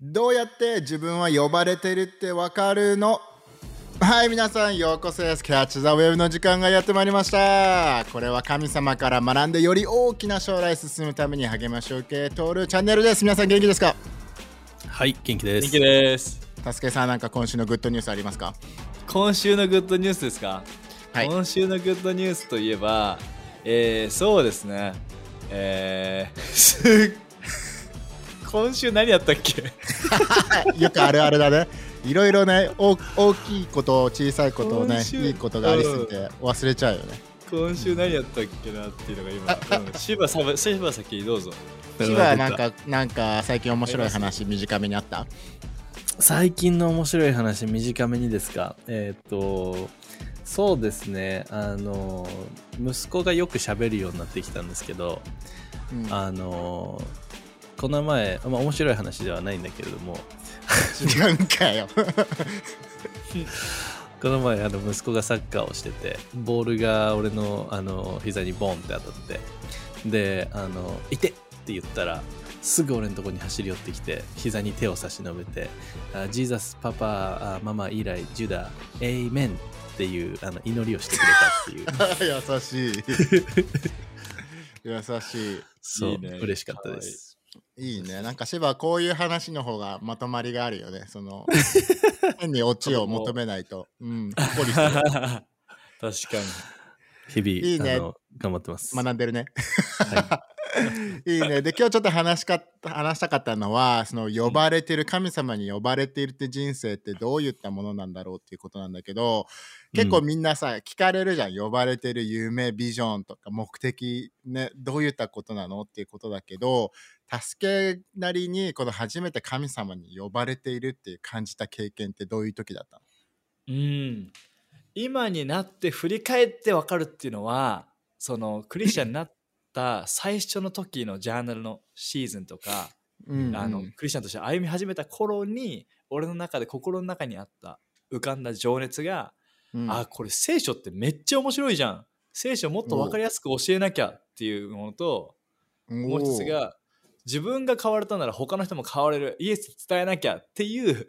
どうやって自分は呼ばれてるってわかるの？はい皆さんようこそです。キャッチ・ザ・ウェブの時間がやってまいりました。これは神様から学んでより大きな将来進むために励ましを受け取るチャンネルです。皆さん元気ですか？はい、元気です。元気です。たすけさんなんか今週のグッドニュースありますか？今週のグッドニュースですか、はい。今週のグッドニュースといえば、えー、そうですね。えー、す今週何やったっけ？よくあるあるだね。いろいろね大大きいこと小さいことをねいいことがありすぎて忘れちゃうよね。今週何やったっけなっていうのが今、うん、先どうぞ。千葉はなんかなんか最近面白い話短めにあった？最近の面白い話短めにですか？えっ、とそうですね。あの息子がよく喋るようになってきたんですけどうん。あのこの前、まあ、面白い話ではないんだけれども。違うんかよ。この前あの息子がサッカーをしててボールが俺のあの膝にボンって当たって。であの「いて!」って言ったらすぐ俺のとこに走り寄ってきて膝に手を差し伸べて「あジーザスパパあママ以来ジュダエイメン」っていうあの祈りをしてくれたっていう。優しい。優しい。そういいね。嬉しかったですいいね。なんか芝はこういう話の方がまとまりがあるよね。その 変にオチを求めないと。うん。ほっこりする。確か日々いいね。頑張ってます、学んでるね。はい。いね。で今日ちょっと話しか話したかったのはその呼ばれてる神様に呼ばれているって人生ってどういったものなんだろうっていうことなんだけど結構みんなさ、聞かれるじゃん。呼ばれてる夢ビジョンとか目的ねどういったことなのっていうことだけど助けなりにこの初めて神様に呼ばれているっていう感じた経験ってどういう時だったの？うん、今になって振り返って分かるっていうのはそのクリスチャンになった最初の時のジャーナルのシーズンとか、うんあのクリスチャンとして歩み始めた頃に俺の中で心の中にあった浮かんだ情熱が、うん。あこれ聖書ってめっちゃ面白いじゃん。聖書もっと分かりやすく教えなきゃっていうものともう一つが自分が変われたなら他の人も変われる。イエス伝えなきゃっていう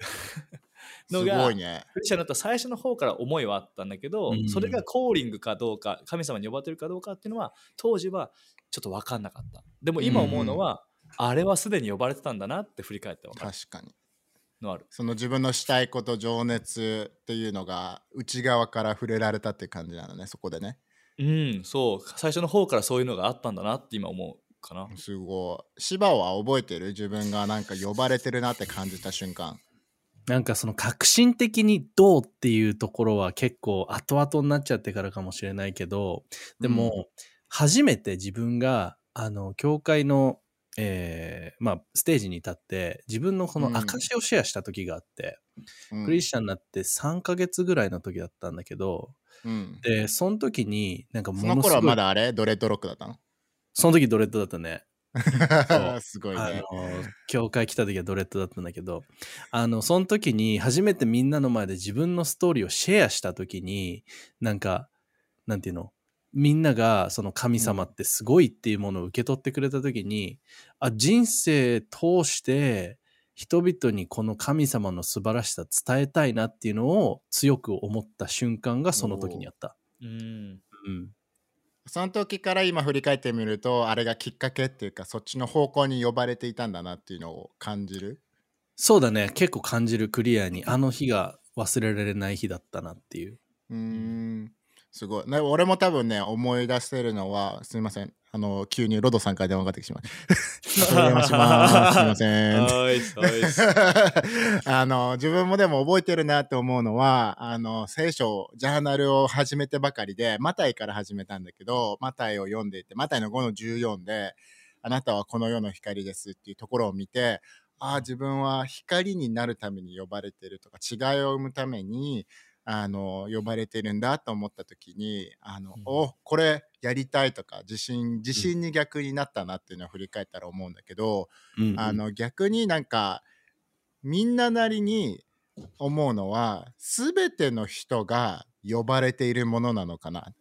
のすがごいね。クリスチャンになった最初の方から思いはあったんだけど、うんそれがコーリングかどうか神様に呼ばれてるかどうかっていうのは当時はちょっと分かんなかった。でも今思うのは、あれはすでに呼ばれてたんだなって振り返って分かる。確かに。のある。その自分のしたいこと情熱っていうのが内側から触れられたって感じなのねそこでね。うんそう。最初の方からそういうのがあったんだなって今思うかな。すごい。芝は覚えてる？自分がなんか呼ばれてるなって感じた瞬間。なんかその革新的にどうっていうところは結構後々になっちゃってからかもしれないけど、でも初めて自分があの教会の、えーまあステージに立って自分のこの証をシェアした時があって、うん。クリスチャンになって3ヶ月ぐらいの時だったんだけど、うん。で、その時になんかもそのすごいの頃はまだあれ？ドレッドロックだったの？その時ドレッドだったね。すごいね。教会来た時はドレッドだったんだけどあのその時に初めてみんなの前で自分のストーリーをシェアした時になんかなんていうの？みんながその神様ってすごいっていうものを受け取ってくれた時に、あ人生通して人々にこの神様の素晴らしさ伝えたいなっていうのを強く思った瞬間がその時にあった。うん。うん、その時から今振り返ってみるとあれがきっかけっていうかそっちの方向に呼ばれていたんだなっていうのを感じる。そうだね。結構感じるクリアにあの日が忘れられない日だったなっていう。うーんすごい、ね、俺も多分ね思い出せるのはすみません。あの急にロドさんから電話がかかってきまう お電話します。すみません。はいはい あの自分もでも覚えてるなって思うのはあの聖書ジャーナルを始めてばかりでマタイから始めたんだけどマタイを読んでいてマタイの5の14であなたはこの世の光ですっていうところを見てああ自分は光になるために呼ばれてるとか違いを生むためにあの呼ばれてるんだと思った時にあの、うんおこれやりたいとか自信自信に逆になったなっていうのは振り返ったら思うんだけど、うんうん。あの逆になんかみんななりに思うのは全ての人が呼ばれているものなのかな。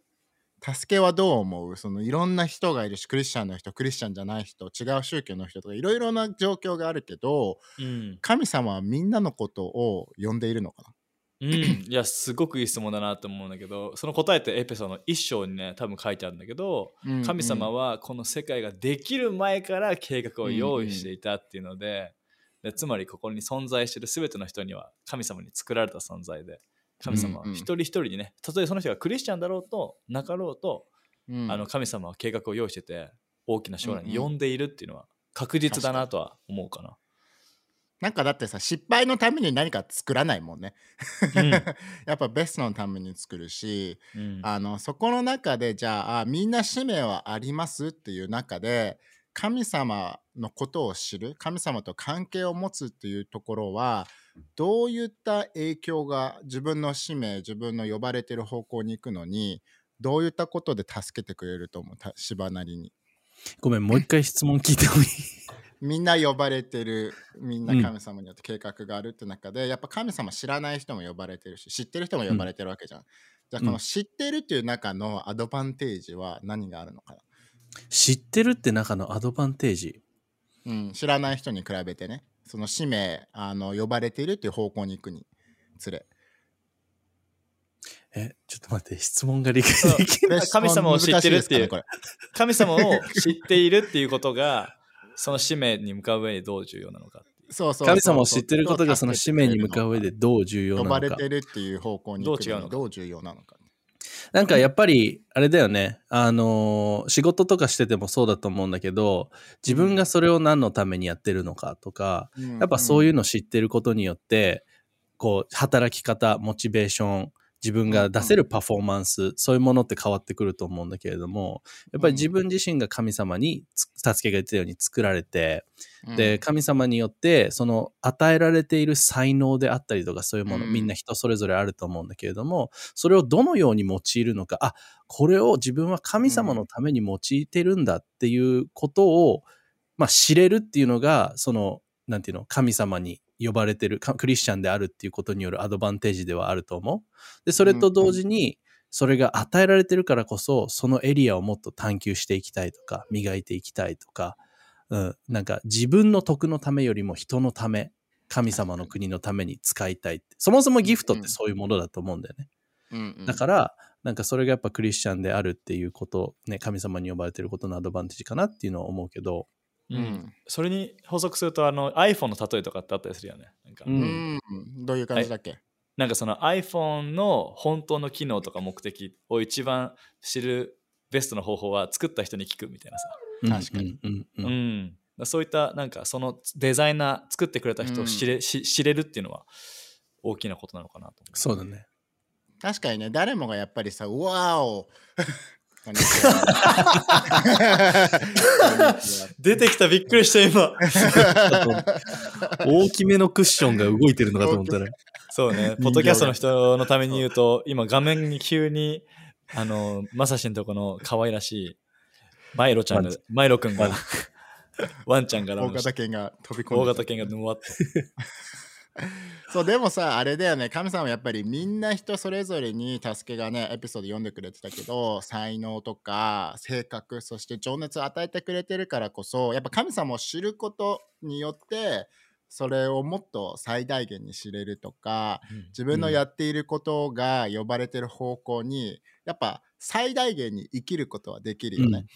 助けはどう思う？そのいろんな人がいるしクリスチャンの人クリスチャンじゃない人違う宗教の人とかいろいろな状況があるけどうん、神様はみんなのことを呼んでいるのかうん、いやすごくいい質問だなと思うんだけどその答えってエペソの一章にね多分書いてあるんだけど、な、神様ははこの世界ができる前から計画を用意していたっていうので,、でつまりここに存在している全ての人には神様に作られた存在で神様はうんうん。一人一人にねたとえその人がクリスチャンだろうとなかろうと、あの神様は計画を用意してて大きな将来に呼んでいるっていうのは確実だなとは思うかな。なんかだってさ失敗のために何か作らないもんね。うん。やっぱベストのために作るしうん。あのそこの中でじゃああみんな使命はありますっていう中で神様のことを知る神様と関係を持つっていうところはどういった影響が自分の使命自分の呼ばれてる方向に行くのにどういったことで助けてくれると思う？た芝なりに。ごめん、もう一回質問聞いてもいい？みんな呼ばれてるみんなうん神様によって計画があるって中で、やっぱ神様知らない人も呼ばれてるし知ってる人も呼ばれてるわけじゃん、じゃあこうん。の知ってるっていう中のアドバンテージは何があるのかな？知ってるって中のアドバンテージ？うん、知らない人に比べてね。その使命あの呼ばれているっていう方向に行くにつれ。え、ちょっと待って、質問が理解できない。神様を知ってるっていう。神様を知っているっていうことがその使命に向かう上でどう重要なのかそうそうそう神様を知ってることがその使命に向かう上でどう重要呼ばなのか。れてるっていう方向に行くのにどう違うのか。どう重要なのかなんかやっぱり、あれだよね。あのー仕事とかしててもそうだと思うんだけど、自分がそれを何のためにやってるのかとか、やっぱそういうのの知ってることによって、こう、働き方、モチベーション、自分が出せるパフォーマンス、そういうものって変わってくると思うんだけれども、やっぱり自分自身が神様につ、助けが言ってたように作られて、で、神様によって、その与えられている才能であったりとか、そういうもの、うん。みんな人それぞれあると思うんだけれども、それをどのように用いるのか、あ、これを自分は神様のために用いてるんだっていうことを、まあ、知れるっていうのが、その、なんていうの、神様に呼ばれてる、かクリスチャンであるっていうことによるアドバンテージではあると思う。で、それと同時に、それが与えられてるからこそ、そのエリアをもっと探求していきたいとか、磨いていきたいとか、うん、なんか自分の徳のためよりも人のため、神様の国のために使いたいって。そもそもギフトってそういうものだと思うんだよね。うんうんだから、なんかそれがやっぱクリスチャンであるっていうこと、ね、神様に呼ばれてることのアドバンテージかなっていうのは思うけど、ううん。んそれに補足するとあの iPhone の例えとかってあったりするよね。なんか,、うん。うん。どういう感じだっけ、なんかその iPhone の本当の機能とか目的を一番知るベストの方法は作った人に聞くみたいなさ。確かに。うん。うん。うん。そういったなんかそのデザイナー作ってくれた人を知れ,し、知れるっていうのは大きなことなのかなと。そうだね。確かにね。誰もがやっぱりさうわーお 出てきたびっくりした今。大きめのクッションが動いてるのかと思ったら。そうね、ポッドキャストの人のために言うと、今画面に急に、あの、まさしんとこの可愛らしい、マイロちゃんがワン、マイロくんがワン、ちゃんが大型犬が飛び込んで大型犬がぬわっと。そうでもさあれだよね。神様はやっぱりみんな人それぞれに助けがねエピソード読んでくれてたけど才能とか性格そして情熱を与えてくれてるからこそやっぱ神様を知ることによってそれをもっと最大限に知れるとか自分のやっていることが呼ばれてる方向にやっぱ最大限に生きることはできるよね。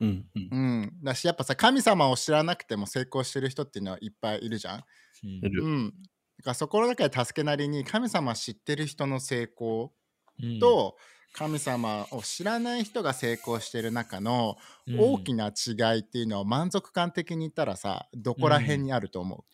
うん。うん。うん、だしやっぱさ神様を知らなくても成功してる人っていうのはいっぱいいるじゃん。うん、だからそこの中で助けなりに神様知ってる人の成功うん。と、神様を知らない人が成功してる中の大きな違いっていうのを満足感的に言ったらさどこら辺にあると思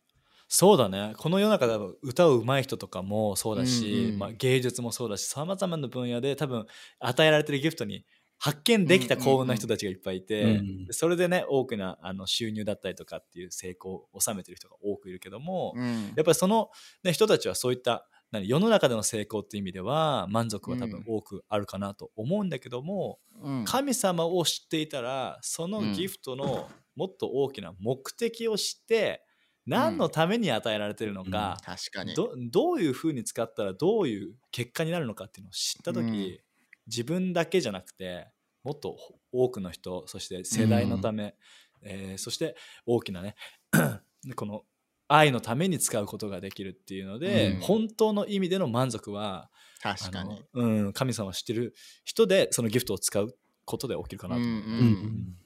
そうだね。この世の中では歌う上手い人とかもそうだし、うんうんまあ、芸術もそうだし、さまざまな分野で多分与えられてるギフトに発見できた幸運な人たちがいっぱいいて、うんうん。それでね、多くなあの収入だったりとかっていう成功を収めてる人が多くいるけども、う、うん。やっぱりその、ね、人たちはそういった何世の中での成功っていう意味では満足は多分多くあるかなと思うんだけども、うん。神様を知っていたらそのギフトのもっと大きな目的を知って何のために与えられてるのか、確かに。どどういうふうに使ったらどういう結果になるのかっていうのを知った時、うん自分だけじゃなくてもっと多くの人そして世代のため、えーそして大きなね この愛のために使うことができるっていうので、うん本当の意味での満足は確かに。うん、神様を知ってる人でそのギフトを使うことで起きるかなと思う。うんうんうん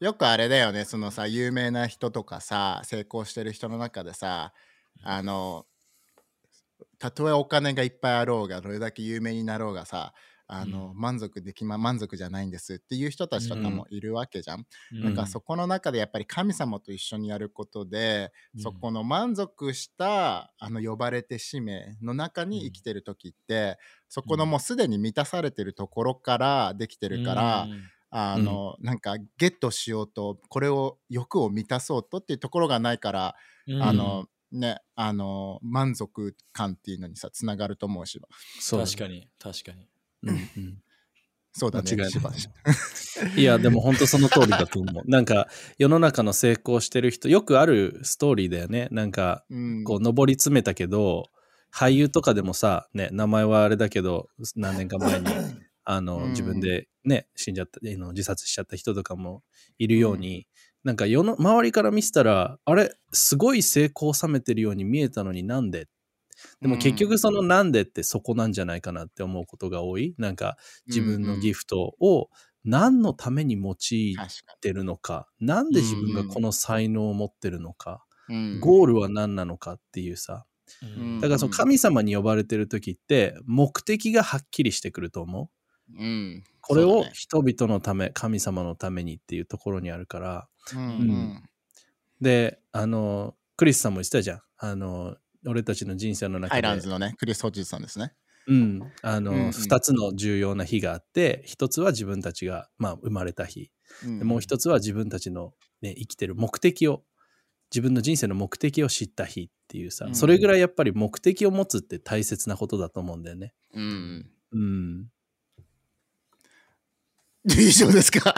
よくあれだよねそのさ有名な人とかさ成功してる人の中でさあのたとえお金がいっぱいあろうがどれだけ有名になろうがさあの、満足できま満足じゃないんですっていう人たちとかもいるわけじゃん。うん。なんかそこの中でやっぱり神様と一緒にやることで、うん。そこの満足したあの呼ばれて使命の中に生きてる時って、そこのもうすでに満たされてるところからできてるから、あの、なんかゲットしようとこれを欲を満たそうとっていうところがないから、うん。あのねあの満足感っていうのにさつながると思うし。確かに確かに。うんうん。そうだね間違いしばいや、でも本当その通りだと思う。なんか、世の中の成功してる人、よくあるストーリーだよね。なんか、うん。こう、上り詰めたけど、俳優とかでもさ、ね、名前はあれだけど、何年か前に、あの、うん。自分でね、死んじゃった、自殺しちゃった人とかもいるように、なんか世の、周りから見せたら、あれ、すごい成功を収めてるように見えたのになんででも結局そのなんでってそこなんじゃないかなって思うことが多い。なんか自分のギフトを何のために用いてるのか、なんで自分がこの才能を持ってるのか、ゴールは何なのかっていうさ。ん。だからその神様に呼ばれてる時って目的がはっきりしてくると思う。うん、これを人々のため、神様のためにっていうところにあるから。うんうん。で、あの、クリスさんも言ってたじゃん。あの、俺たちの人生の中で。ハイランズのねクリス・ホッジズさんですね。うん、あの、うんうん。2つの重要な日があって1つは自分たちが、まあ、生まれた日、うんでもう1つは自分たちの、ね、生きてる目的を自分の人生の目的を知った日っていうさ、うん。それぐらいやっぱり目的を持つって大切なことだと思うんだよね。うん、うん、以上ですか？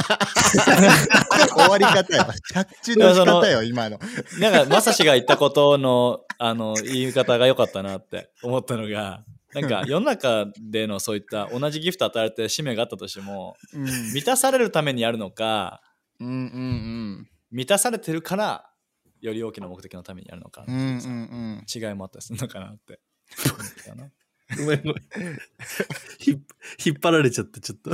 終わり方よ。着地の仕方よ、今の。なんか、まさしが言ったことの、あの、言い方が良かったなって思ったのが、なんか、世の中でのそういった同じギフト与えられて使命があったとしても、うん、満たされるためにやるのか、うんうん満たされてるから、より大きな目的のためにやるのかうん。うんうんうん。違いもあったりするのかなって。ごめんごめん 引っ引っ張られちゃってちょっと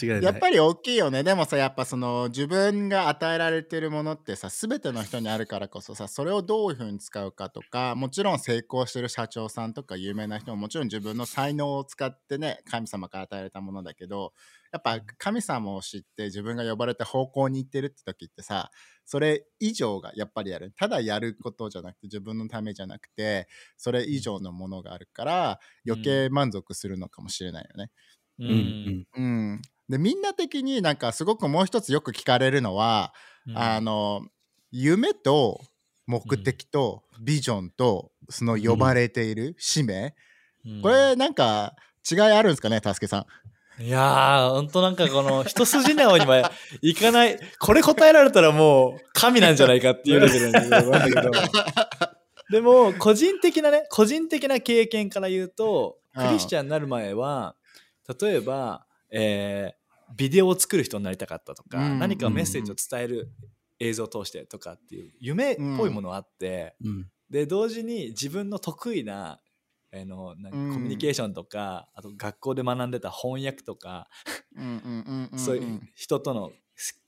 違いない。やっぱり大きいよね。でもさ、やっぱその自分が与えられてるものってさ、すべての人にあるからこそさ、それをどういうふうに使うかとか、もちろん成功してる社長さんとか有名な人ももちろん自分の才能を使ってね、神様から与えられたものだけど、やっぱ神様を知って自分が呼ばれた方向に行ってるって時ってさ、それ以上がやっぱりやる。ただやることじゃなくて、自分のためじゃなくて、それ以上のものがあるから、余計満足するのかもしれないよね。ううんうん。うん、でみんな的になんかすごくもう一つよく聞かれるのは、うん。あの夢と目的とビジョンとその呼ばれている使命、うん。これなんか違いあるんですかねたすけさん。いやー、ほんとなんかこの一筋縄にはいかない、これ答えられたらもう神なんじゃないかっていうレベルなんだけど、でも個人的なね、個人的な経験から言うと、クリスチャンになる前は、例えば、えービデオを作る人になりたかったとか、うん。何かメッセージを伝える映像を通してとかっていう夢っぽいものがあって、うん。で同時に自分の得意なあのなんかうん。コミュニケーションとか、あと学校で学んでた翻訳とか、うんうんうんうんそういう人とのす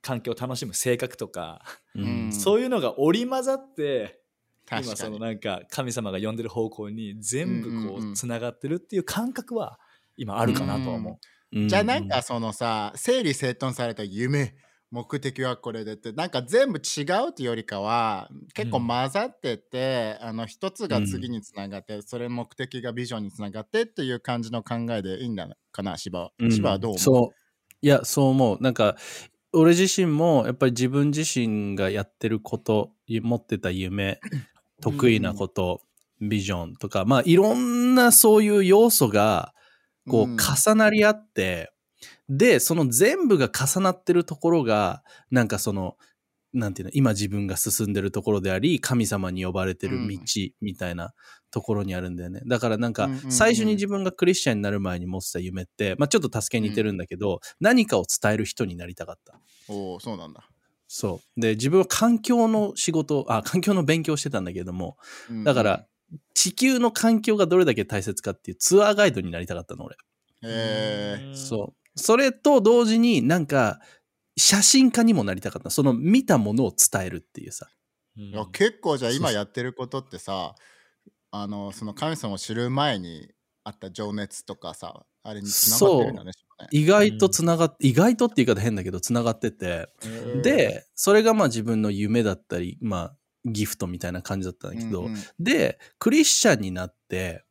環境を楽しむ性格とか、うん。うんそういうのが織り交ざって今そのなんか神様が呼んでる方向に全部こうんうんうんうつながってるっていう感覚は今あるかなとは思う。んじゃあなんかそのさ整理整頓された夢目的はこれでってなんか全部違うっていうよりかは結構うん。混ざってて、あの一つが次につながって、それ目的がビジョンにつながってっていう感じの考えでいいんだかな？芝は。うん。芝はどう思う、そう。いやそう思う。なんか俺自身もやっぱり自分自身がやってること持ってた夢 得意なこと、ビジョンとかまあいろんなそういう要素がこううん重なり合って、でその全部が重なってるところがなんかそのなんていうの、今自分が進んでるところであり、神様に呼ばれてる道みたいなところにあるんだよね。だからなんかうんうんう、ん最初に自分がクリスチャンになる前に持ってた夢って、まあちょっと助けに似てるんだけど、何かを伝える人になりたかった。おお、そうなんだ。そう。で、自分は環境の仕事、あ、環境の勉強をしてたんだけども、うんだから、地球の環境がどれだけ大切かっていうツアーガイドになりたかったの、俺。うん、へえ。そう。それと同時になんか、写真家にもなりたかった。その見たものを伝えるっていうさ。結構じゃあ今やってることってさあのその神様を知る前にあった情熱とかさあれにつながってるんだね。意外とつながって、意外とって言い方変だけど、つながってて。で、それがまあ自分の夢だったり、まあ、ギフトみたいな感じだったんだけど、うんうん。で、クリスチャンになって、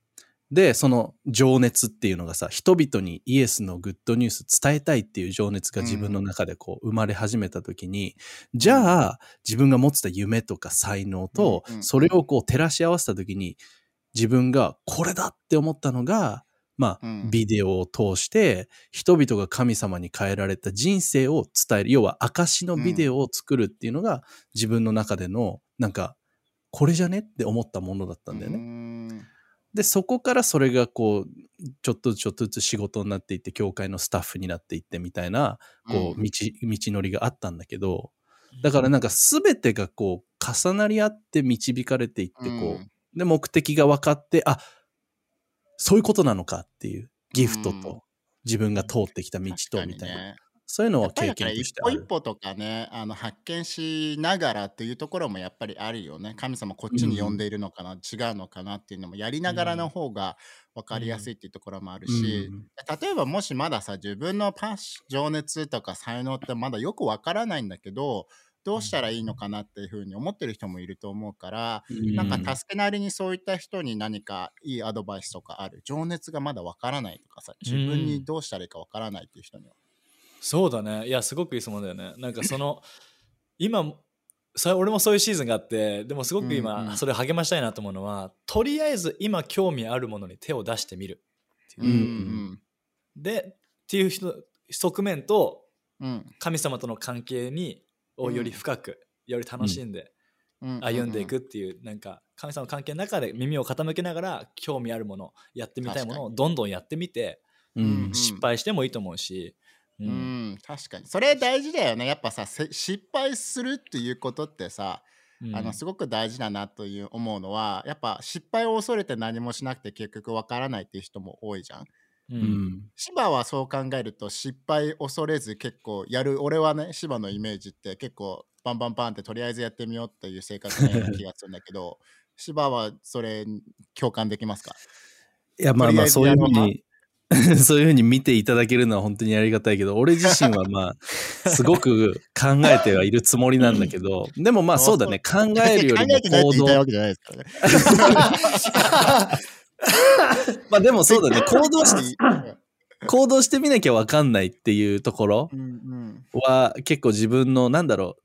で、その情熱っていうのがさ、人々にイエスのグッドニュース伝えたいっていう情熱が自分の中でこう生まれ始めた時に、じゃあ自分が持ってた夢とか才能とうんうん、それをこう照らし合わせた時に、自分がこれだって思ったのが、まあうん、ビデオを通して、人々が神様に変えられた人生を伝える、要は証のビデオを作るっていうのが、自分の中での、なんか、これじゃねって思ったものだったんだよね。ね。で、そこからそれがこう、ちょっとずつちょっとずつ仕事になっていって、教会のスタッフになっていってみたいな、こう、うん道、道のりがあったんだけど、だからなんか全てがこう、重なり合って導かれていって、こう、で、目的が分かって、あ、そういうことなのかっていう、ギフトうんと、自分が通ってきた道と、みたいな。ねそういうのは経験としてある。一歩一歩とかねあの発見しながらっていうところもやっぱりあるよね。神様こっちに呼んでいるのかな、違うのかなっていうのもやりながらの方が分かりやすいっていうところもあるし、うん。例えばもしまださ自分のパッシ情熱とか才能ってまだよく分からないんだけどどうしたらいいのかなっていうふうに思ってる人もいると思うから、なんか助けなりにそういった人に何かいいアドバイスとかある？情熱がまだ分からないとかさ自分にどうしたらいいか分からないっていう人には。そうだね。いやすごくいい質問だよね。なんかその今さ俺もそういうシーズンがあってでもすごくうんう今ん。それ励ましたいなと思うのは、とりあえず今興味あるものに手を出してみるう。んうんでっていう人側面とうん。うん神様との関係にをより深く、より楽しんでうん。歩んでいくっていう、なんか神様の関係の中で耳を傾けながら興味あるものやってみたいものをどんどんやってみてうん。失敗してもいいと思うし、うん。うん、確かに。それ大事だよね。やっぱさせ失敗するっていうことってさ、うん。あのすごく大事だなという思うのはやっぱ失敗を恐れて何もしなくて結局わからないっていう人も多いじゃん。ううん。ん芝はそう考えると失敗恐れず結構やる。俺はね芝のイメージって結構バンバンバンってとりあえずやってみようっていう生活のような気がするんだけど芝はそれに共感できますか？いや、まあまあ、とそういうふうに、そういうふうに見ていただけるのは本当にありがたいけど、俺自身はまあ、すごく考えてはいるつもりなんだけど、でもまあそうだね、考えるよりも行動言いたいわ。けじゃないですからね。まあでもそうだね、行動し、し行動してみなきゃわかんないっていうところうんうんは結構自分の、なんだろ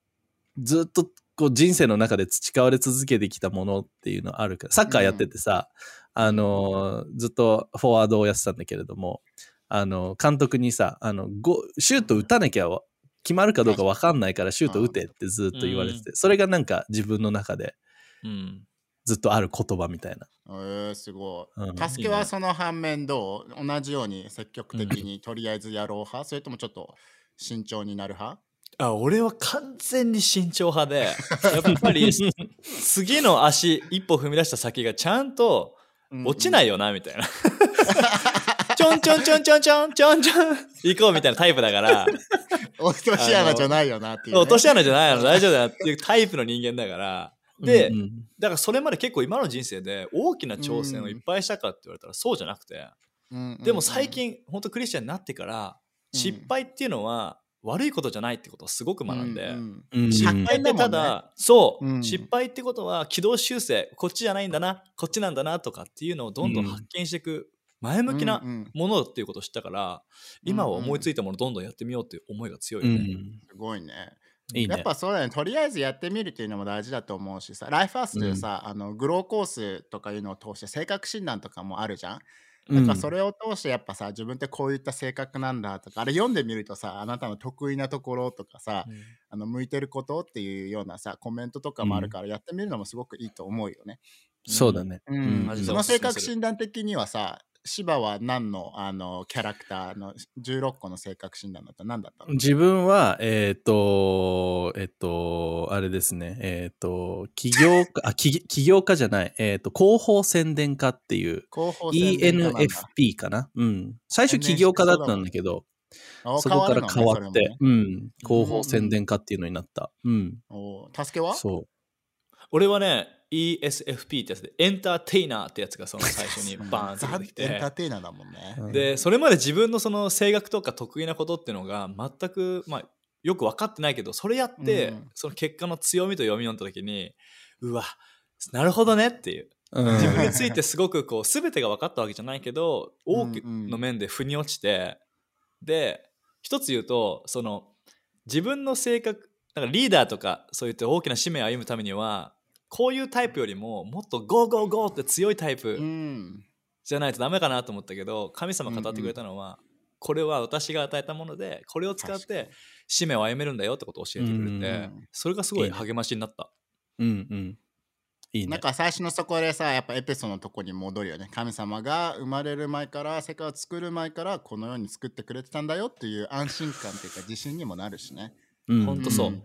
う、ずっとこう人生の中で培われ続けてきたものっていうのあるから、サッカーやっててさ、あのーずっとフォワードをやってたんだけれども、あの、監督にさ、あの、ゴシュート打たなきゃわ決まるかどうかわかんないからシュート打てってずっと言われてて、それがなんか自分の中でうん。ずっとある言葉みたいな。えー、すごい。うん。助けはその反面どう？同じように積極的にとりあえずやろう派、それともちょっと慎重になる派？あ俺は完全に慎重派で やっぱり 次の足一歩踏み出した先がちゃんと落ちないいよなみたいな。ちょんちょんちょんちょんちょんちょんちょん。行こうみたいなタイプだから。落とし穴じゃないよなっていう、ね。落とし穴じゃないの大丈夫だなっていうタイプの人間だから。で、うんうん。だからそれまで結構今の人生で大きな挑戦をいっぱいしたかって言われたらそうじゃなくて、うんうんでも最、近本当クリスチャンになってからうん。失敗っていうのは悪いことじゃないってことをすごく学んで、うんうん。失敗ってただもん。だ、そう、うん。失敗ってことは軌道修正。こっちじゃないんだなこっちなんだなとかっていうのをどんどん発見していく前向きなうんうんものっていうことを知ったから、今は思いついたものどんどんやってみようっていう思いが強いよね。うん。すごいね。いいね。やっぱそうだね。とりあえずやってみるっていうのも大事だと思うしさ。ライフファーストでさ、あのグローコースとかいうのを通して性格診断とかもあるじゃんなんかそれを通してやっぱさ自分ってこういった性格なんだとかあれ読んでみるとさあなたの得意なところとかさ、あの向いてることっていうようなさコメントとかもあるからやってみるのもすごくいいと思うよね。そうだね。うん。その性格診断的にはさ芝は何のあのキャラクターの16個の性格診断だった？ら何だったの？自分は、えっ、と、えっ、と、あれですね、えっ、と、起業家、あ、起起業家じゃない、えっ、と、広報宣伝家っていう、ENFP かな？うん。最初起業家だったんだけど、あそこから変わって、変わるのねうん。広報宣伝家っていうのになった。うん。それもねお助けは？そう。俺はね ESFP ってやつでエンターテイナーってやつがその最初にバーンってザ・出てきエンターてテイナーだもんね。うんでそれまで自分のその性格とか得意なことっていうのが全くまあよく分かってないけどそれやって、うん。その結果の強みと読み読んだ時にうわなるほどねっていう。うん。自分についてすごくこう全てが分かったわけじゃないけど多くの面で腑に落ちてで一つ言うとその自分の性格だからリーダーとかそういった大きな使命を歩むためにはこういうタイプよりももっとゴーゴーゴーって強いタイうプん。じゃないとダメかなと思ったけど神様語ってくれたのは、これは私が与えたものでこれを使って使命を歩めるんだよってことを教えてくれて、うんそれがすごい励ましになった。うんうん。いいね。なんか最初のそこでさやっぱエペソのとこに戻るよね神様が生まれる前から世界を作る前からこのように作ってくれてたんだよっていう安心感っていうか自信にもなるしねうんほんとそううん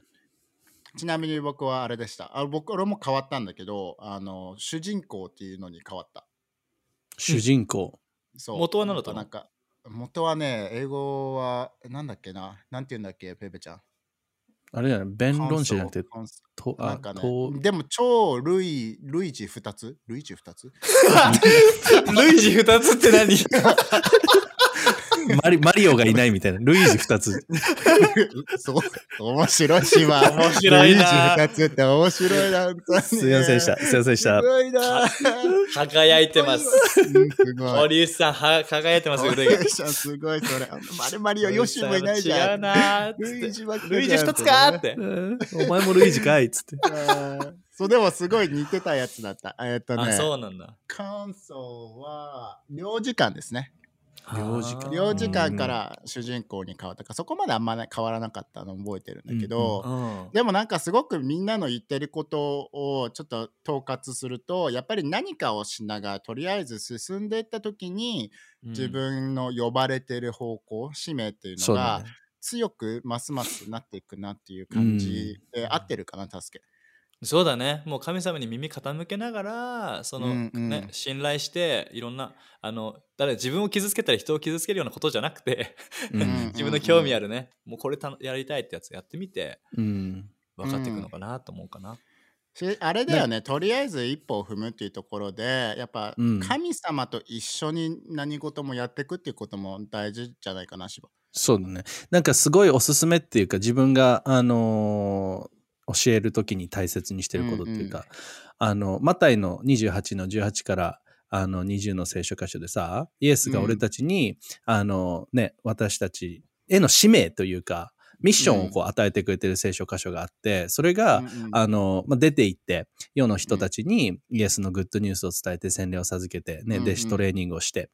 ちなみに僕はあれでした。あ僕俺も変わったんだけどあの主人公っていうのに変わった。主人公。そう。元は何だったの？なんか元はね英語はなんだっけな？なんて言うんだっけ？ペペちゃん。あれじゃない弁論者じゃなくて、とあなんかね。とでも超ルイルイジ2つ？ルイジ2つ？ルイジ2つって何？マリマリオがいないみたいな。ルイージ2つ。そう、面白いし、まあ。面白いな2つって面白いな、本当にすいませんでした。すいませんでしたす。ごいな。輝いてます。うんすごい。堀内さんは輝いてます腕が。すごい、それ。マリマリオ、ヨシもいないじゃん。違うなルイージばっかりルイージ2つかーって。うんお前もルイージかいっつって。あーそう、でもすごい似てたやつだった。えっとあ、ね、そうなんだ。感想は、領事館ですね。領事館。領事館から主人公に変わったか、そこまであんまね変わらなかったの覚えてるんだけど、うんでもなんかすごくみんなの言ってることをちょっと統括するとやっぱり何かをしながらとりあえず進んでいった時に自分の呼ばれてる方向使命っていうのがね。強くますますなっていくなっていう感じで合ってるかな助け。そうだねもう神様に耳傾けながらその、うんうんね、信頼していろんなあの誰自分を傷つけたり人を傷つけるようなことじゃなくてうん 自分の興味あるね、もうこれたやりたいってやつやってみてうん。分かっていくのかなと思うかな。しあれだよねとりあえず一歩を踏むっていうところでやっぱうん神様と一緒に何事もやっていくっていうことも大事じゃないかな芝。そうだね。なんかすごいおすすめっていうか、自分が、あのー教えるときに大切にしてることっていうか、うんあの、マタイの28の18から、あの、20の聖書箇所でさ、イエスが俺たちに、あの、ね、私たちへの使命というか、ミッションをこう与えてくれてる聖書箇所があって、それが、うんうん。あの、まあ、出て行って、世の人たちにイエスのグッドニュースを伝えて洗礼を授けて、ね、うんうん。弟子トレーニングをして、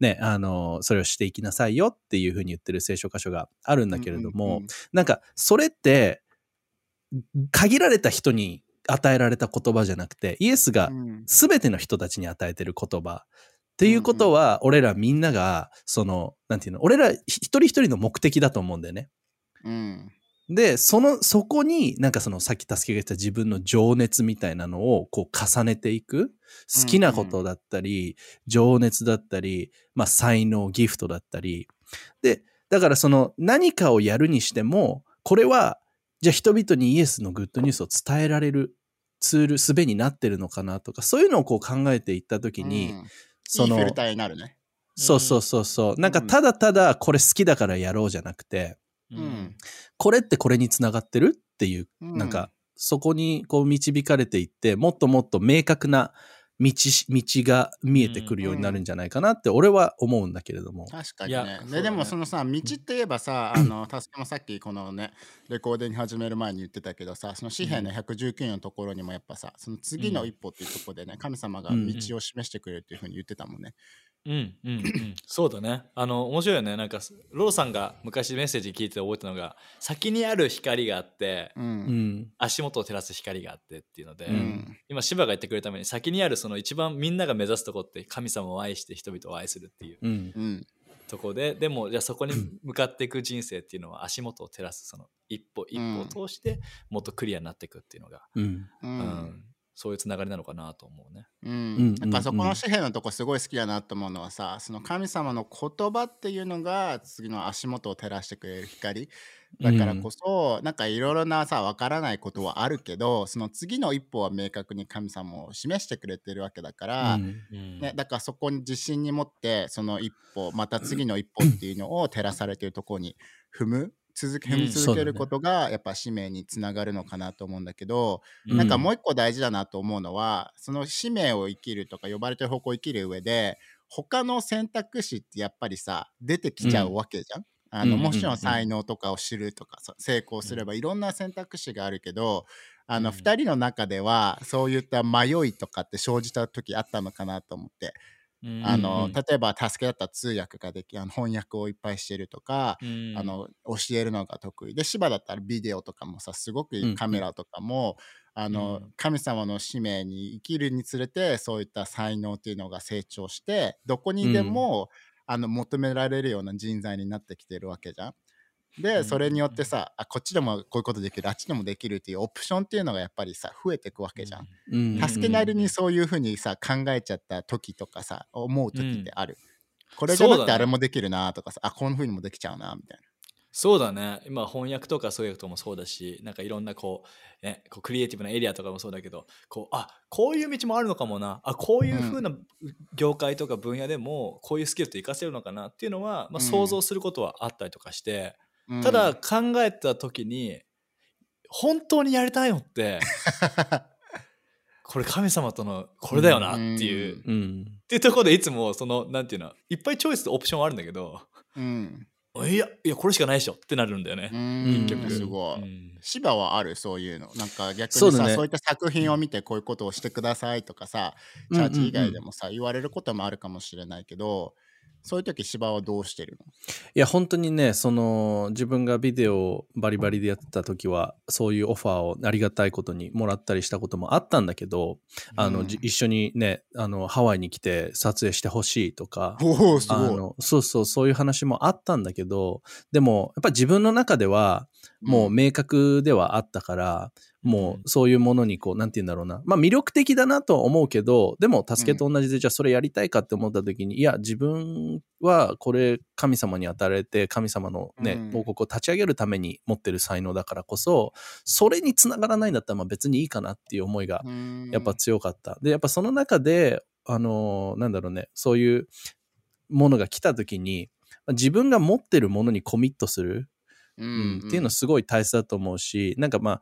ね、あの、それをしていきなさいよっていうふうに言ってる聖書箇所があるんだけれども、うんうんうん。なんか、それって、限られた人に与えられた言葉じゃなくて、イエスがうん全ての人たちに与えてる言葉。っていうことは、俺らみんなが、その、なんていうの、俺ら一人一人の目的だと思うんだよね。うんで、その、そこになんかそのさっき助けが言った自分の情熱みたいなのをこう重ねていく。好きなことだったり、情熱だったり、まあ才能、ギフトだったり。で、だからその何かをやるにしても、これは、じゃあ人々にイエスのグッドニュースを伝えられるツール、術になってるのかなとか、そういうのをこう考えていったときに、うん。そのいいフィルターになるね。そうそうそうそう、なんかただただこれ好きだからやろうじゃなくて、うん。これってこれにつながってるっていう、うん。なんか、そこにこう導かれていって、もっともっと明確な道し、道が見えてくるようになるんじゃないかなって、俺は思うんだけれども。確かにいやねそうだねででもそのさ道って言えばさ あのタスケもさっきこのねレコーディング始める前に言ってたけどさその紙幣の119のところにもやっぱさその次の一歩っていうところでね神様が道を示してくれるっていうふうに言ってたもんね。うんうんうん、そうだね。あの面白いよね。なんかローさんが昔メッセージ聞いて覚えたのが先にある光があって、う。うんん。足元を照らす光があってっていうので、うん。今芝が言ってくれたために先にあるその一番みんなが目指すとこって神様を愛して人々を愛するっていううん。うん。とこででもじゃあそこに向かっていく人生っていうのは足元を照らすその一歩一歩を通してもっとクリアになっていくっていうのが、うん。ううんん。そういうつながりなのかなと思うね。ううんん、なん。かそこの紙幣のとこすごい好きだなと思うのはさその神様の言葉っていうのが次の足元を照らしてくれる光。だからこそ、なんかいろいろなさわからないことはあるけどその次の一歩は明確に神様を示してくれてるわけだから、うん。ね、だからそこに自信に持ってその一歩また次の一歩っていうのを照らされてるところに踏む続け続けることがやっぱ使命につながるのかなと思うんだけど、なんかもう一個大事だなと思うのはその使命を生きるとか呼ばれてる方向を生きる上で他の選択肢ってやっぱりさ出てきちゃうわけじゃん？あのうんもちろうんん才能とかを知るとかさ成功すればいろんな選択肢があるけどあのうん。2人の中ではそういった迷いとかって生じた時あったのかなと思って。うんあのうん例えば助けだったら通訳ができあの翻訳をいっぱいしてるとかうん。あの教えるのが得意で芝だったらビデオとかもさすごくうん。カメラとかも、あのうん。神様の使命に生きるにつれてそういった才能っていうのが成長してどこにでも、あの求められるような人材になってきてるわけじゃん。で、うんそれによってさあこっちでもこういうことできるあっちでもできるっていうオプションっていうのがやっぱりさ増えていくわけじゃん。うん。助けなりにそういうふうにさ考えちゃった時とかさ思う時ってある。これじゃなくてあれもできるなとかさ、あこんなふうにもできちゃうなみたいそうだね。今翻訳とかそういうこともそうだしなんかいろんなこう,、ね、こうクリエイティブなエリアとかもそうだけどこうあこういう道もあるのかもな。あこういうふうな業界とか分野でもこういうスキルって活かせるのかなっていうのは、まあ、うん。想像することはあったりとかして、な。ただ考えた時に本当にやりたいのって これ神様とのこれだよなっていう、うん。うん。っていうところでいつもそのなんていうのいっぱいチョイスとオプションはあるんだけどうん、いやいやこれしかないでしょってなるんだよね。う。結ん、局。すごい。うん。芝はあるそういうの。なんか逆にさそうね。いった作品を見てこういうことをしてくださいとかさチャーチ以外でもさ、言われることもあるかもしれないけどそういう時芝はどうしてるの？いや、本当にね、その、自分がビデオをバリバリでやってた時は、そういうオファーをありがたいことにもらったりしたこともあったんだけど、あの、うん。じ一緒にね、あの、ハワイに来て撮影してほしいとか、あの、そうそう、そういう話もあったんだけど、でも、やっぱ自分の中では、もう明確ではあったから、もうそういうものにこう、なんて言うんだろうな。まあ魅力的だなとは思うけど、でも助けと同じで、じゃあそれやりたいかって思った時に、いや、自分はこれ神様に与えられて、神様のねうん、王国を立ち上げるために持ってる才能だからこそ、それにつながらないんだったらまあ別にいいかなっていう思いがうん。やっぱ強かった。で、やっぱその中で、あのーなんだろうね、そういうものが来た時に、自分が持ってるものにコミットする、ううん。っていうのすごい大切だと思うし、なんかまあ、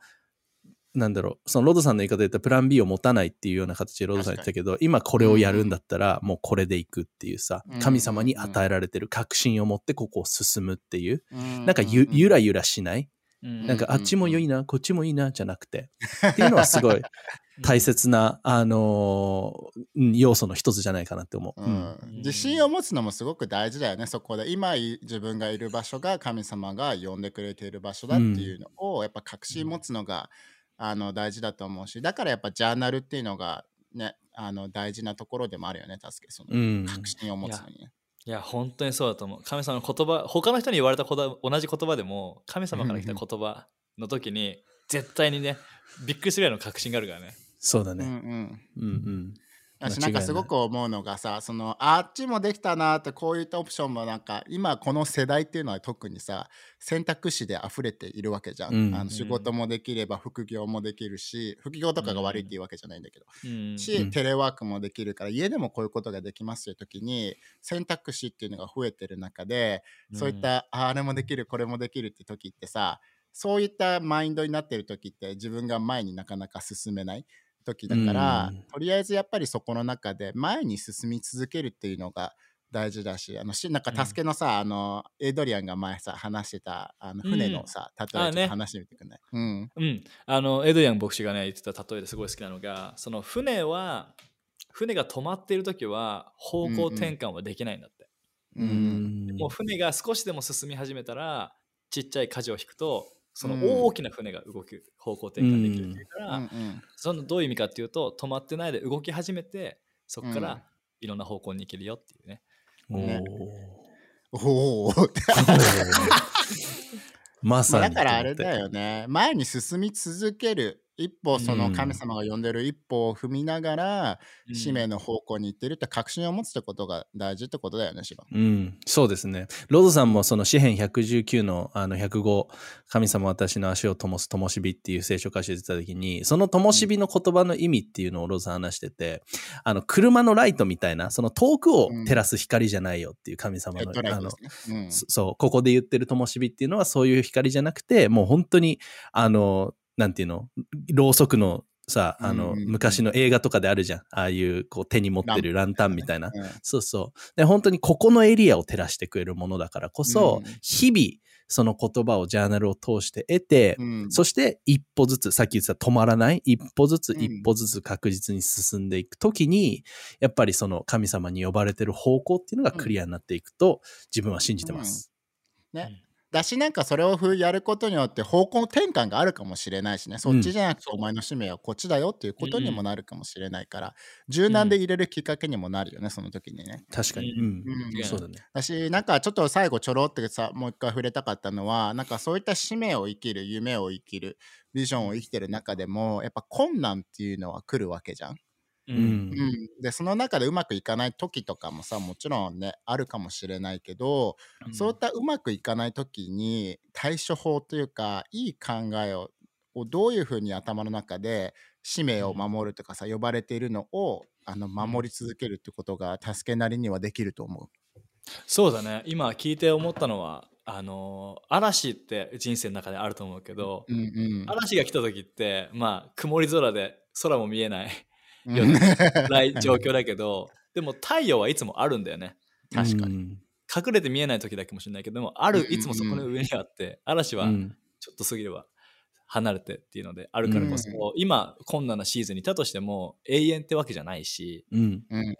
なんだろう、そのロドさんの言い方で言ったらプラン B を持たないっていうような形でロドさん言ったけど、今これをやるんだったら、もうこれでいくっていうさうん、神様に与えられてる確信を持ってここを進むっていう、うんなんかゆゆらゆらしない、うんなんかあっちも良いな、こっちもいいな、じゃなくて、っていうのはすごい 大切な、あのーうん要素の一つじゃないかなって思う。ううん。ん自信を持つのもすごく大事だよね。そこで今い自分がいる場所が神様が呼んでくれている場所だっていうのをやっぱ確信持つのがあの大事だと思うしだからやっぱジャーナルっていうのがねあの大事なところでもあるよね助けそのうん。確信を持つのにね。いや本当にそうだと思う神様の言葉他の人に言われた言葉同じ言葉でも神様から来た言葉の時に絶対にねびっくりするぐらいの確信があるからねうんそうだね。うんうんうん。私間違いなんかすごく思うのがさそのあっちもできたなってこういったオプションもなんか今この世代っていうのは特にさ選択肢で溢れているわけじゃん、うん。あの仕事もできれば副業もできるし副業とかが悪いっていうわけじゃないんだけど、うん。し、うん。テレワークもできるから家でもこういうことができますという時に選択肢っていうのが増えてる中で、そういったああれもできるこれもできるって時ってさそういったマインドになってる時って自分が前になかなか進めない時だから、うん。とりあえずやっぱりそこの中で前に進み続けるっていうのが大事だしあのしなんか助けのさ、あのエイドリアンが前さ話してたあの船のさ、例えちょっとあね。話してみてくんない、うん。うん、あのエドリアン牧師がね言ってた例えですごい好きなのがその船は船が止まっている時は方向転換はできないんだって、ううん。んもう船が少しでも進み始めたらちっちゃい舵を引くとそのうん。大きな船が動く方向転換できるっていうから、うん。うんそのどういう意味かっていうと止まってないで動き始めてそこかうん。らいろんな方向に行けるよっていうね。おねー。おお まさに。だからあれだよね。前に進み続ける一歩その神様が呼んでる一歩を踏みながら、使命の方向に行ってるって確信を持つってことが大事ってことだよね、シバ。うん、そうですね。ロードさんもその詩編119のあの105、神様私の足を灯す灯火っていう聖書歌詞で言ってた時に、その灯火の言葉の意味っていうのをロードさん話してて、あの、車のライトみたいな、その遠くを照らす光じゃないよっていう神様の、ヘッドライあの。うんそそう、ここで言ってる灯火っていうのはそういう光じゃなくて、もう本当に、あの、なんていうの、ろうそくのさ、あの、昔の映画とかであるじゃん。ああいう、こう手に持ってるランタンみたいな。うん。そうそう。で、本当にここのエリアを照らしてくれるものだからこそ、うん日々、その言葉をジャーナルを通して得て、うん。そして一歩ずつ、さっき言ってた止まらない、一歩ずつうん。一歩ずつ確実に進んでいくときに、やっぱりその神様に呼ばれてる方向っていうのがクリアになっていくと、自分は信じてます。ね。だしなんかそれをふやることによって方向転換があるかもしれないしねそっちじゃなくてお前の使命はこっちだよっていうことにもなるかもしれないから、柔軟で入れるきっかけにもなるよねその時にね。確かに。ううんそうだね。私なんかちょっと最後ちょろってさもう一回触れたかったのはなんかそういった使命を生きる夢を生きるビジョンを生きてる中でもやっぱ困難っていうのは来るわけじゃん。ううん。うん、でその中でうまくいかない時とかもさもちろんねあるかもしれないけど、そういったうまくいかない時に対処法というかいい考えををどういうふうに頭の中で使命を守るとかさ呼ばれているのをあの守り続けるってことが助けなりにはできると思そうだね。今聞いて思ったのはあのー嵐って人生の中であると思うけどう。、うんうん。嵐が来た時ってまあ曇り空で空も見えないうん。よない状況だけどでも太陽はいつもあるんだよね。確かに。に。隠れて見えない時だけかもしれないけどでもあるいつもそこの上にあって嵐はうん。ちょっと過ぎれば離れてっていうのであるからこそ、うん。今困難なシーズンにいたとしても永遠ってわけじゃないし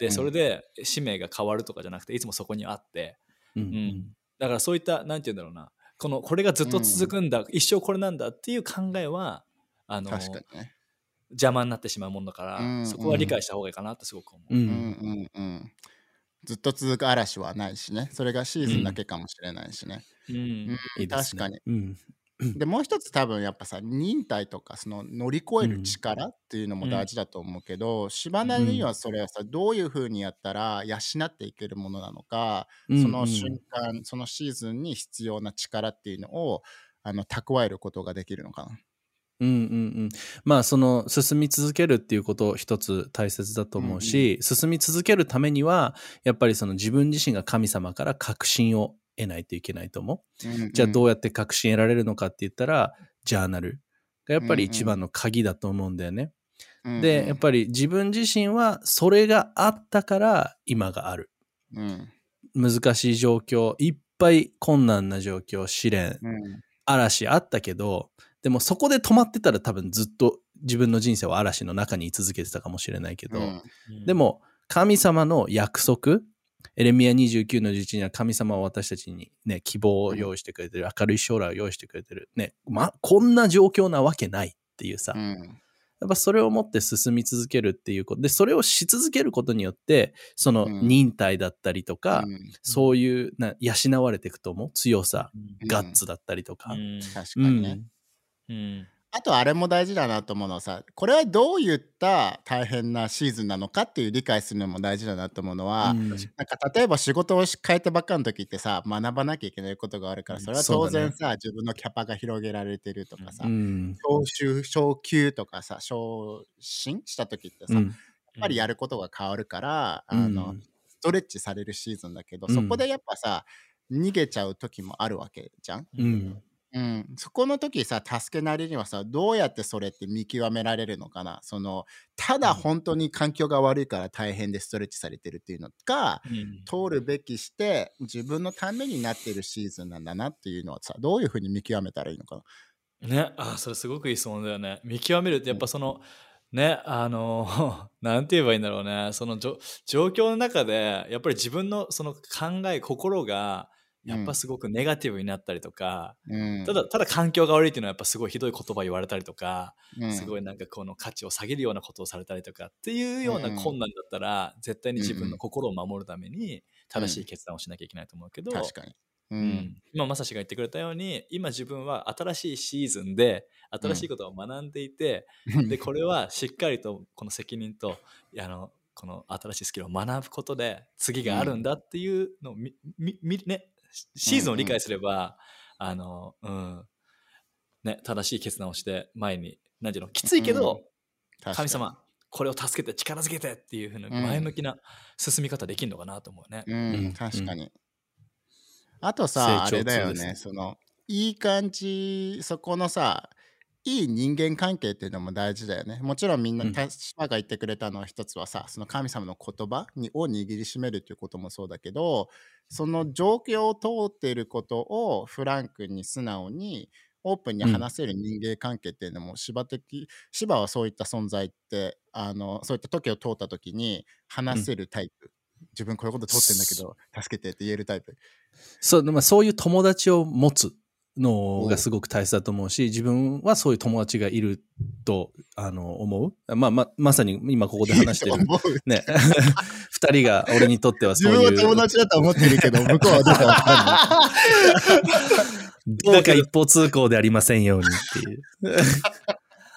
でそれで使命が変わるとかじゃなくていつもそこにあってうん。ん。だからそういったなんて言うんだろうな。このこれがずっと続くんだ、一生これなんだっていう考えはあの確かにね。邪魔になってしまうもんだから、うんそこは理解した方がいいかなってすごく思う。う。うんんうんうんずっと続く嵐はないしねそれがシーズンだけかもしれないしね。確かに。うん。でもう一つ多分やっぱさ忍耐とかその乗り越える力っていうのも大事だと思うけど、柴なりにはそれはさどういうふうにやったら養っていけるものなのか、その瞬間そのシーズンに必要な力っていうのをあの蓄えることができるのかな。うんうんうん。まあその進み続けるっていうこと一つ大切だと思うし、進み続けるためにはやっぱりその自分自身が神様から確信を得ないといけないと思う。じゃあどうややって確信得られるのかって言ったら、ジャーナルがやっぱり一番の鍵だと思うんだよね。で、やっぱり自分自身はそれがあったから今がある。り、うん難しい状況、いっぱい困難な状況、試練、うん嵐あったけど、でもそこで止まってたら多分ずっと自分の人生は嵐の中に居続けてたかもしれないけど、うん。でも神様の約束、エレミア29の11には神様は私たちにね、希望を用意してくれてる、明るい将来を用意してくれてる。ね、ま、こんな状況なわけないっていうさ、うん。やっぱそれを持って進み続けるっていうことで、それをし続けることによって、そのうん。忍耐だったりとか、うん。そういうな養われていくと思う？強さ、うん。ガッツだったりとか。うん。確かうん。にね。うん。あとあれも大事だなと思うのはさこれはどういった大変なシーズンなのかっていう理解するのも大事だなと思うのは、うん。なんか例えば仕事を変えてばっかの時ってさ学ばなきゃいけないことがあるからそれは当然さ、自分のキャパが広げられてるとかさ、うん。昇収昇給とかさ昇進した時ってさ、うん。やっぱりやることが変わるから、うん。あのストレッチされるシーズンだけど、うん。そこでやっぱさ逃げちゃう時もあるわけじゃん。うんうん、そこの時さ助けなりにはさどうやってそれって見極められるのかな？そのただ本当に環境が悪いから大変でストレッチされてるっていうのかうん。通るべきして自分のためになってるシーズンなんだなっていうのはさどういうふうに見極めたらいいのかな？ね。あそれすごくいい質問だよね。見極めるってやっぱそのね、あの、なんて言えばいいんだろうね。そのじょ状況の中で、やっぱり自分のその考え、心が、やっぱすごくネガティブになったりとか、うん。ただ、ただ環境が悪いっていうのはやっぱすごいひどい言葉言われたりとか、うん。すごいなんかこの価値を下げるようなことをされたりとかっていうような困難だったら、絶対に自分の心を守るために正しい決断をしなきゃいけないと思うけど、確かに。ううん。ん、今まさしが言ってくれたように今自分は新しいシーズンで新しいことを学んでいて、でこれはしっかりとこの責任とあのこの新しいスキルを学ぶことで次があるんだっていうのをみみみねシーズンを理解すれば、あのうん。ね正しい決断をして前に何ていうのきついけど、確かに神様これを助けて力づけてっていうふうなうん。前向きな進み方できるのかなと思うね。ううん。ん、確かに。あとさ、あ成長れだよね、その、いい感じ、そこのさ、いい人間関係っていうのも大事だよね。もちろんみんな、うが言ってくれたのは一つはさ、その神様の言葉にを握りしめるっていうこともそうだけど、その状況を通っていることをフランクに素直にオープンに話せる人間関係っていうのも芝的、芝はそういった存在って、あの、そういった時を通った時に話せるタイプ。自分こういうこと通ってんだけど、助けてって言えるタイプ。そう、まあ、そういう友達を持つのがすごく大切だと思うし、自分はそういう友達がいると、あの、思う。まあ、ま、まさに今ここで話してる。ね。二人が俺にとっては自そういう。分は友達だと思ってるけど、向こうはどうかわかんない。どうか一方通行でありませんようにっていう。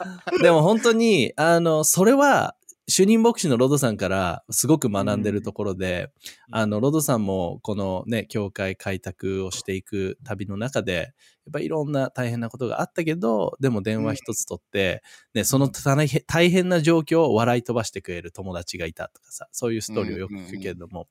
でも本当に、あの、それは、主任牧師のロドさんからすごく学んでるところで、うん。あの、ロドさんもこのね、教会開拓をしていく旅の中で、やっぱりいろんな大変なことがあったけど、でも電話一つ取って、ね、その大変大変な状況を笑い飛ばしてくれる友達がいたとかさ、そういうストーリーをよく聞くけれども、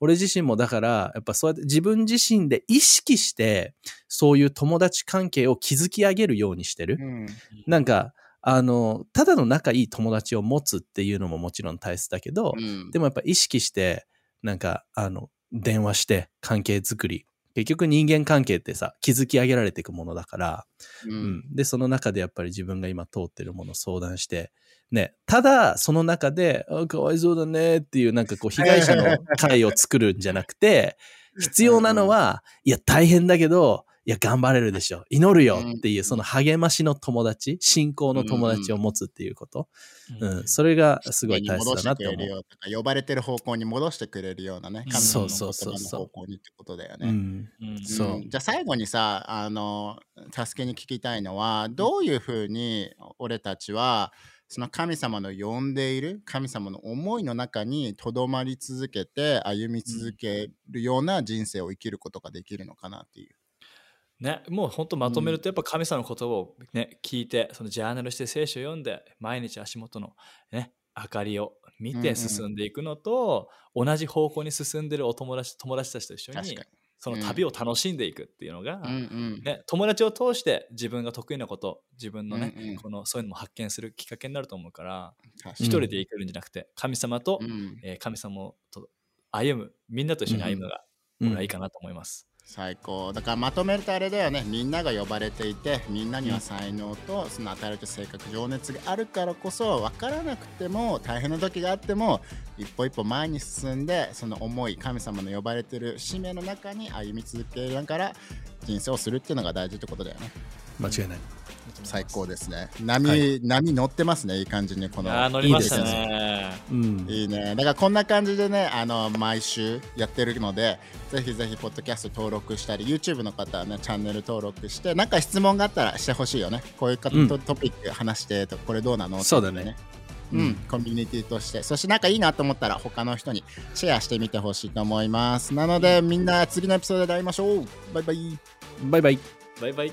俺自身もだから、やっぱそうやって自分自身で意識して、そういう友達関係を築き上げるようにしてる。うん。なんか、あの、ただの仲いい友達を持つっていうのももちろん大切だけど、うんでもやっぱ意識して、なんか、あの、電話して関係づくり。結局人間関係ってさ、築き上げられていくものだから、ううんん。で、その中でやっぱり自分が今通ってるものを相談して、ね、ただ、その中で、あかわいそうだねっていう、なんかこう、被害者の会を作るんじゃなくて、必要なのは、いや、大変だけど、いや、頑張れるでしょ。祈るよっていう、その励ましの友達、信仰の友達を持つっていうこと。うん。それがすごい大切だなって思う。戻してくれるよとか呼ばれてる方向に戻してくれるようなね、神うそうそうそう言葉の方向にってことだよね。うん。うんそううんじゃあ最後にさあの助けに聞きたいのはどういうふうに俺たちはその神様の呼んでいる神様の思いの中にとどまり続けて歩み続けるような人生を生きることができるのかなっていう。ね、もう本当まとめるとやっぱ神様の言葉を、ね、聞いてそのジャーナルして聖書を読んで毎日足元の、ね、明かりを見てうんうん。進んでいくのと、同じ方向に進んでるお友達友達たちと一緒にその旅を楽しんでいくっていうのが、に。うんうん。ね、友達を通して自分が得意なこと自分のね、うんうん。このそういうのも発見するきっかけになると思うから、一人で生きるんじゃなくて神様と、にうん。えー神様と歩むみんなと一緒に歩むのが、うん。いいかなと思います。最高。だからまとめるとあれだよね。みんなが呼ばれていてみんなには才能とその与えられた性格情熱があるからこそ分からなくても大変な時があっても一歩一歩前に進んでその思い神様の呼ばれてる使命の中に歩み続けながら人生をするっていうのが大事ってことだよね間違いない。最高ですね波、はい波乗ってますねいい感じにこのあー乗りましたいいですね。うん。いいね。だからこんな感じでね、あの毎週やってるので、ぜひぜひ、ポッドキャスト登録したり、YouTube の方はね、チャンネル登録して、なんか質問があったらしてほしいよね。こういうか、うんトトピック話してと、これどうなの？そうだねうん、コミュニティとして。そしてなんかいいなと思ったら、他の人にシェアしてみてほしいと思います。なので、みんな次のエピソードで会いましょう。バイバイ。バイバイ。バイバイ。